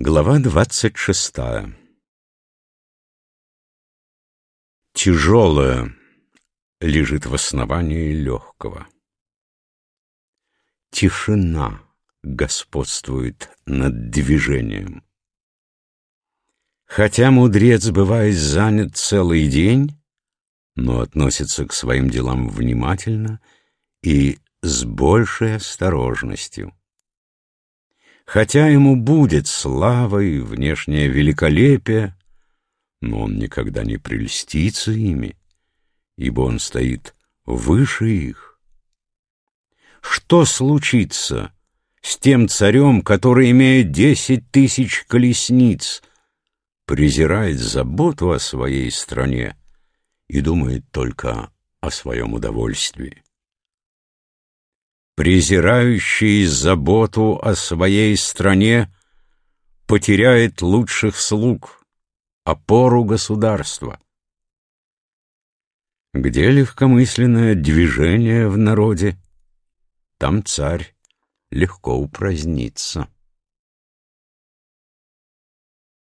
Глава двадцать шестая Тяжелое лежит в основании легкого. Тишина господствует над движением. Хотя мудрец бывает занят целый день, но относится к своим делам внимательно и с большей осторожностью. Хотя ему будет слава и внешнее великолепие, но он никогда не прельстится ими, ибо он стоит выше их. Что случится с тем царем, который имеет десять тысяч колесниц, презирает заботу о своей стране и думает только о своем удовольствии? Презирающий заботу о своей стране, потеряет лучших слуг, опору государства. Где легкомысленное движение в народе, там царь легко упразднится.